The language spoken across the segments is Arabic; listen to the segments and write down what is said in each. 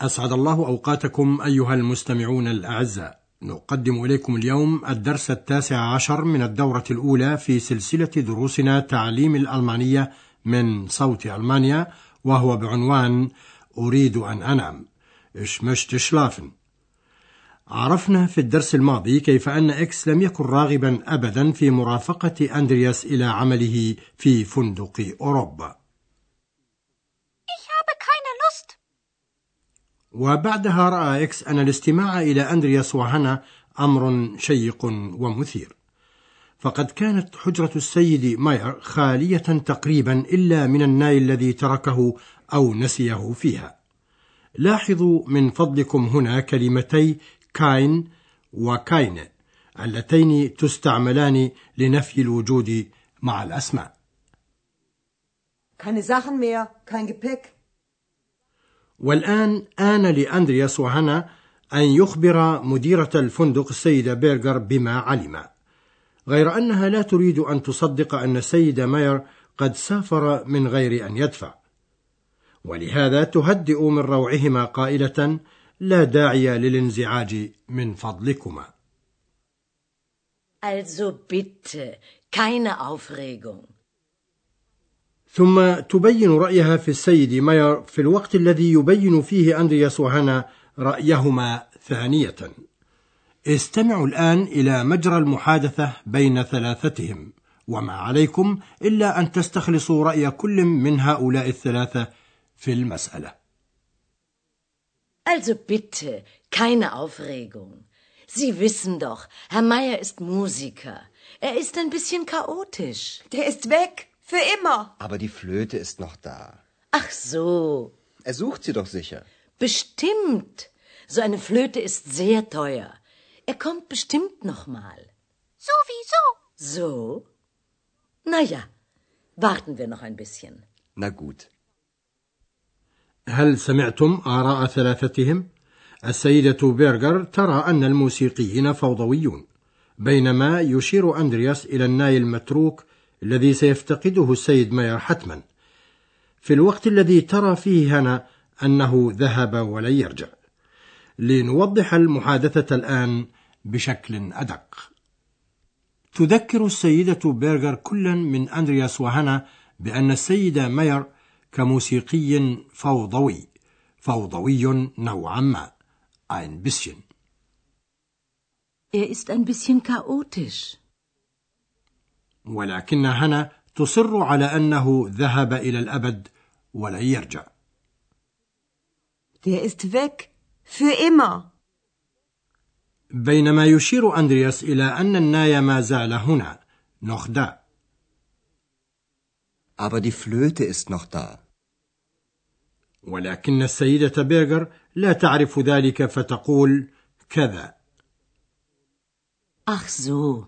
أسعد الله أوقاتكم أيها المستمعون الأعزاء. نقدم إليكم اليوم الدرس التاسع عشر من الدورة الأولى في سلسلة دروسنا تعليم الألمانية من صوت ألمانيا وهو بعنوان أريد أن أنام. مشت شلافن عرفنا في الدرس الماضي كيف أن إكس لم يكن راغبا أبدا في مرافقة أندرياس إلى عمله في فندق أوروبا Ich habe keine Lust. وبعدها رأى إكس أن الاستماع إلى أندرياس وهنا أمر شيق ومثير. فقد كانت حجرة السيد ماير خالية تقريبا إلا من الناي الذي تركه أو نسيه فيها. لاحظوا من فضلكم هنا كلمتي كاين وكاين اللتين تستعملان لنفي الوجود مع الأسماء. Keine Sachen mehr, kein Gepäck. والآن آن لأندرياس وهنا أن يخبر مديرة الفندق السيدة بيرغر بما علم. غير أنها لا تريد أن تصدق أن السيد ماير قد سافر من غير أن يدفع. ولهذا تهدئ من روعهما قائلة لا داعي للانزعاج من فضلكما. Also bitte, keine Aufregung. ثم تبين رأيها في السيد ماير في الوقت الذي يبين فيه أندرياس وهنا رأيهما ثانية استمعوا الآن إلى مجرى المحادثة بين ثلاثتهم وما عليكم إلا أن تستخلصوا رأي كل من هؤلاء الثلاثة في المسألة Also bitte, keine Aufregung. Sie wissen doch, Herr Meier ist Musiker. Er ist ein bisschen chaotisch. Der ist weg. Für immer. Aber die Flöte ist noch da. Ach so, Er sucht sie doch sicher. bestimmt. So eine Flöte ist sehr teuer. Er kommt bestimmt noch mal. Sowieso. So? Na ja, warten wir noch ein bisschen. Na gut. هل سمعتم آراء ثلاثتهم؟ السيدة بيرغر ترى أن الموسيقيين فوضويون بينما يشير أندرياس إلى الناي المتروك الذي سيفتقده السيد ماير حتما. في الوقت الذي ترى فيه هنا أنه ذهب ولن يرجع. لنوضح المحادثة الآن بشكل أدق. تذكر السيدة بيرغر كلا من أندرياس وهنا بأن السيد ماير كموسيقي فوضوي فوضوي نوعا ما ein bisschen Er ist ein bisschen chaotisch. ولكن هنا تصر على أنه ذهب إلى الأبد ولن يرجع Der ist weg. Für immer. بينما يشير أندرياس إلى أن الناي ما زال هنا نخدا Aber die Flöte ist noch da. ولكن السيدة بيرغر لا تعرف ذلك فتقول كذا Ach so,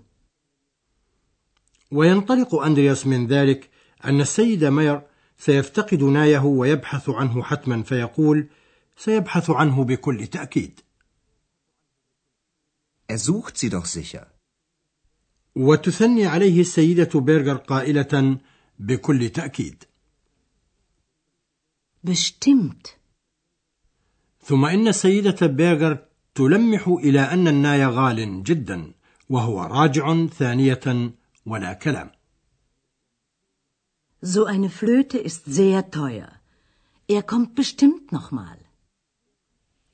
وينطلق أندرياس من ذلك أن السيد ماير سيفتقد نايه ويبحث عنه حتما فيقول سيبحث عنه بكل تأكيد Er sucht sie doch sicher. وتثني عليه السيدة بيرغر قائلة بكل تأكيد bestimmt. ثم إن السيدة بيرغر تلمح إلى أن الناي غال جدا وهو راجع ثانية ولا كلام So eine Flöte ist sehr teuer. Er kommt bestimmt noch mal.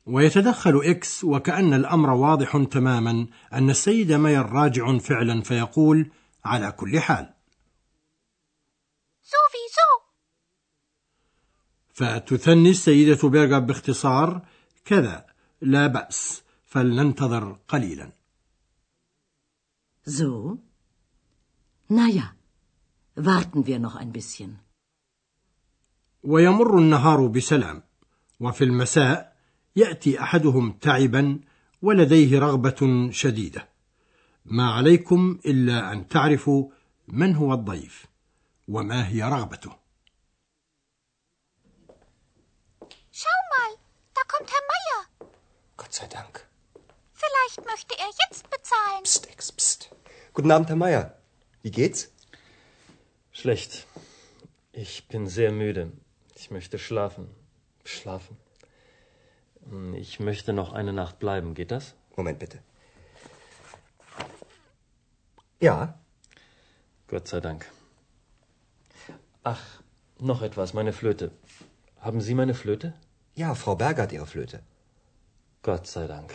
ويتدخل إكس وكأن الأمر واضح تماما أن السيد ماير راجع فعلا فيقول على كل حال Sowieso. فتثني السيدة بيرغر باختصار كذا لا بأس فلننتظر قليلا So? Na ja, warten wir noch ein bisschen. ويمر النهار بسلام وفي المساء يأتي أحدهم تعبا ولديه رغبة شديدة ما عليكم إلا أن تعرفوا من هو الضيف وما هي رغبته Schau mal, da kommt Herr Meier. Gott sei Dank. Vielleicht möchte er jetzt bezahlen. Psst, Ex, psst. Guten Abend, Herr Meier. Wie geht's? Schlecht. Ich bin sehr müde. Ich möchte schlafen. Schlafen. Hm, Ich möchte noch eine Nacht bleiben. Geht das? Moment bitte. Ja, Gott sei Dank. Ach, noch etwas, meine Flöte. Haben Sie meine Flöte? ja, Frau Berger hat Ihre Flöte. Gott sei Dank.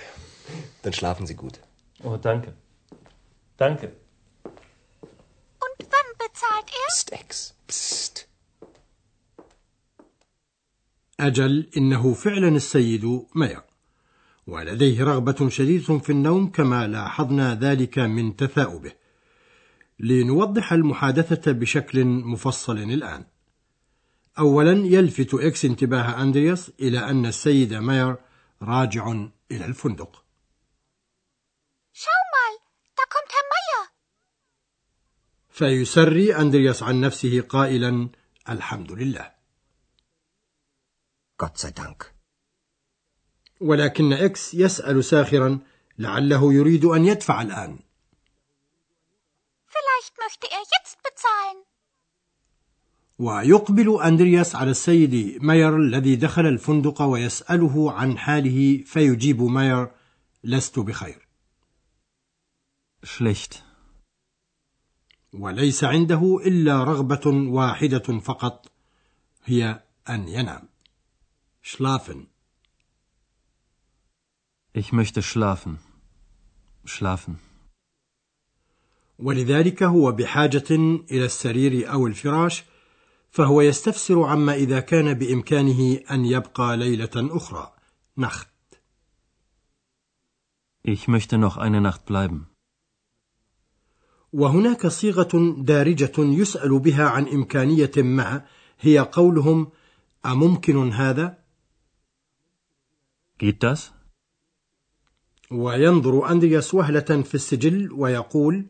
Dann schlafen Sie gut. Oh, danke. Danke. Psst, Ex, psst. أجل إنه فعلا السيد ماير ولديه رغبة شديدة في النوم كما لاحظنا ذلك من تثاؤبه. لنوضح المحادثة بشكل مفصل الآن. أولا يلفت إكس انتباه أندرياس إلى أن السيد ماير راجع إلى الفندق Schau mal, da kommt Herr Meier. فيسري أندرياس عن نفسه قائلا الحمد لله Gott sei Dank. ولكن إكس يسأل ساخرا لعله يريد أن يدفع الآن Vielleicht möchte er jetzt bezahlen. ويقبل أندرياس على السيد ماير الذي دخل الفندق ويسأله عن حاله فيجيب ماير لست بخير Schlecht. وليس عنده إلا رغبة واحدة فقط هي أن ينام شلافن Ich möchte schlafen. Schlafen. ولذلك هو بحاجة إلى السرير أو الفراش فهو يستفسر عما إذا كان بإمكانه أن يبقى ليلة أخرى نخت Ich möchte noch eine Nacht bleiben. وهناك صيغة دارجة يسأل بها عن إمكانية ما هي قولهم أممكن هذا؟ Das? وينظر أندرياس وهلة في السجل ويقول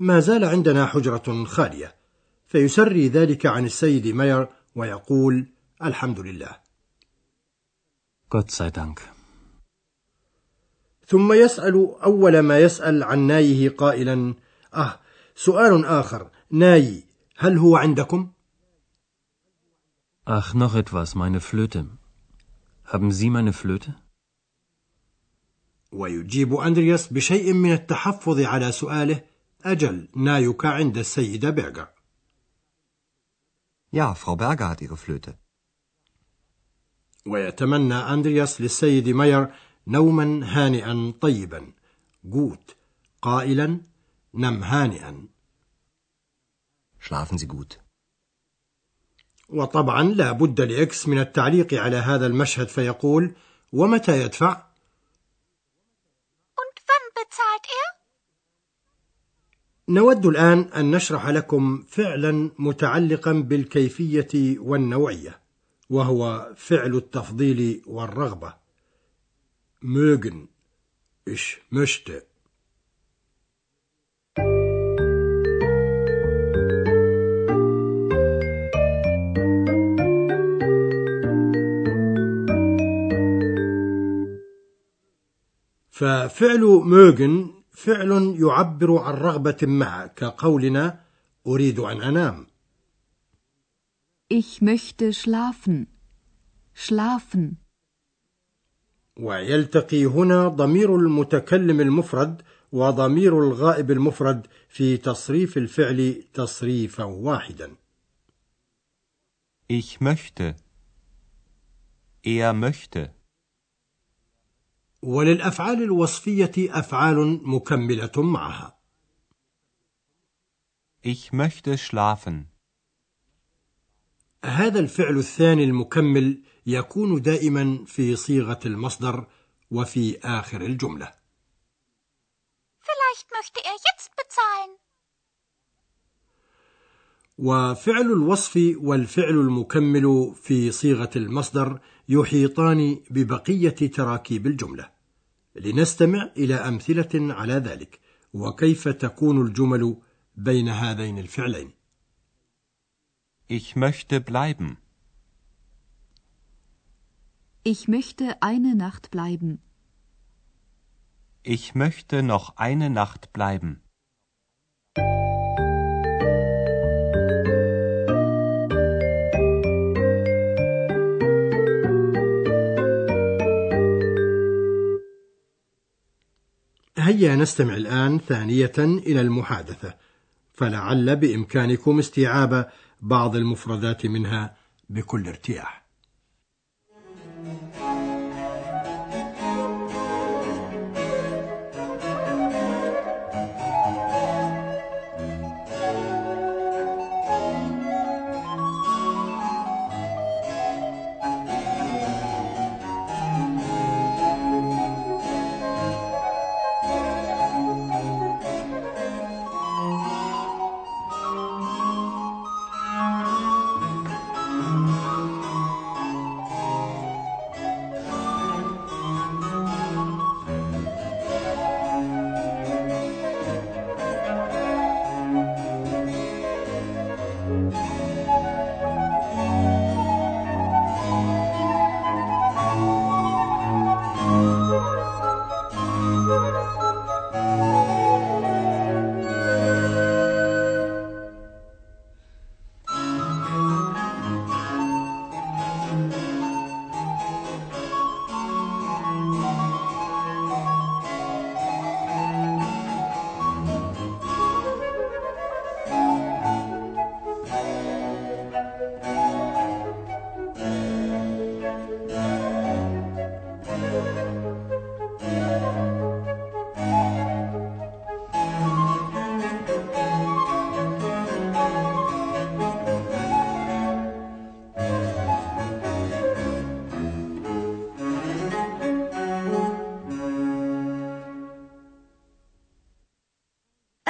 ما زال عندنا حجرة خالية فيسري ذلك عن السيد ماير ويقول الحمد لله. ثم يسأل أول ما يسأل عن نايه قائلا آه سؤال آخر ناي هل هو عندكم؟ Ach, noch etwas, meine Flöte. Haben Sie meine Flöte? ويجيب أندرياس بشيء من التحفظ على سؤاله أجل نايك عند السيدة بيرجر Ja, Frau Berger hat Ihre Flöte. ويتمنى أندرياس للسيد ماير نوما هانئا طيبا جوت قائلا نم هانئا Schlafen Sie gut. وطبعا لا بد لإكس من التعليق على هذا المشهد فيقول ومتى يدفع؟ Und wann bezahlt er? نود الآن أن نشرح لكم فعلا متعلقا بالكيفية والنوعية وهو فعل التفضيل والرغبة mögen ich möchte ففعل mögen فعل يعبر عن رغبة ما كقولنا أريد أن أنام Ich möchte schlafen. Schlafen. ويلتقي هنا ضمير المتكلم المفرد وضمير الغائب المفرد في تصريف الفعل تصريفا واحدا Ich möchte. Er möchte. وللأفعال الوصفية أفعال مكملة معها Ich möchte schlafen. هذا الفعل الثاني المكمل يكون دائما في صيغة المصدر وفي آخر الجملة Vielleicht möchte er jetzt bezahlen. وفعل الوصف والفعل المكمل في صيغة المصدر يحيطان ببقية تراكيب الجملة لنستمع إلى أمثلة على ذلك وكيف تكون الجمل بين هذين الفعلين Ich möchte bleiben. Ich möchte eine Nacht bleiben. Ich möchte noch eine Nacht bleiben. هيا نستمع الآن ثانية إلى المحادثة فلعل بإمكانكم استيعاب بعض المفردات منها بكل ارتياح.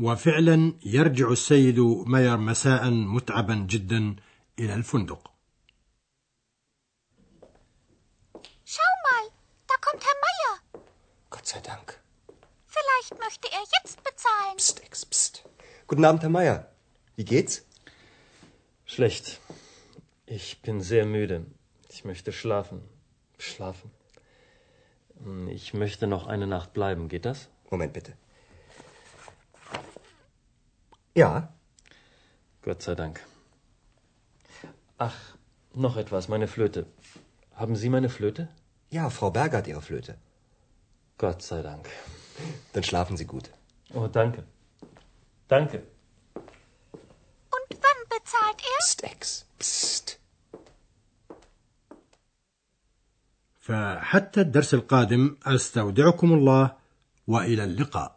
وفعلا يرجع السيد ماير مساء متعبا جدا إلى الفندق Schau mal, da kommt Herr Meier. Gott sei Dank. Vielleicht möchte er jetzt bezahlen. Psst, Ex, psst. Guten Abend, Herr Meier. Wie geht's? Schlecht. Ich bin sehr müde. Ich möchte schlafen. Schlafen. Ich möchte noch eine Nacht bleiben. Geht das? Moment bitte. Ja. Gott sei Dank. Ach, noch etwas, meine Flöte. Haben Sie meine Flöte? Ja, Frau Berger hat Ihre Flöte. Gott sei Dank. Dann schlafen Sie gut. Oh, danke. Danke. Und wann bezahlt er? Psst, Ex. Psst. فحتى الدرس القادم استودعكم الله والى اللقاء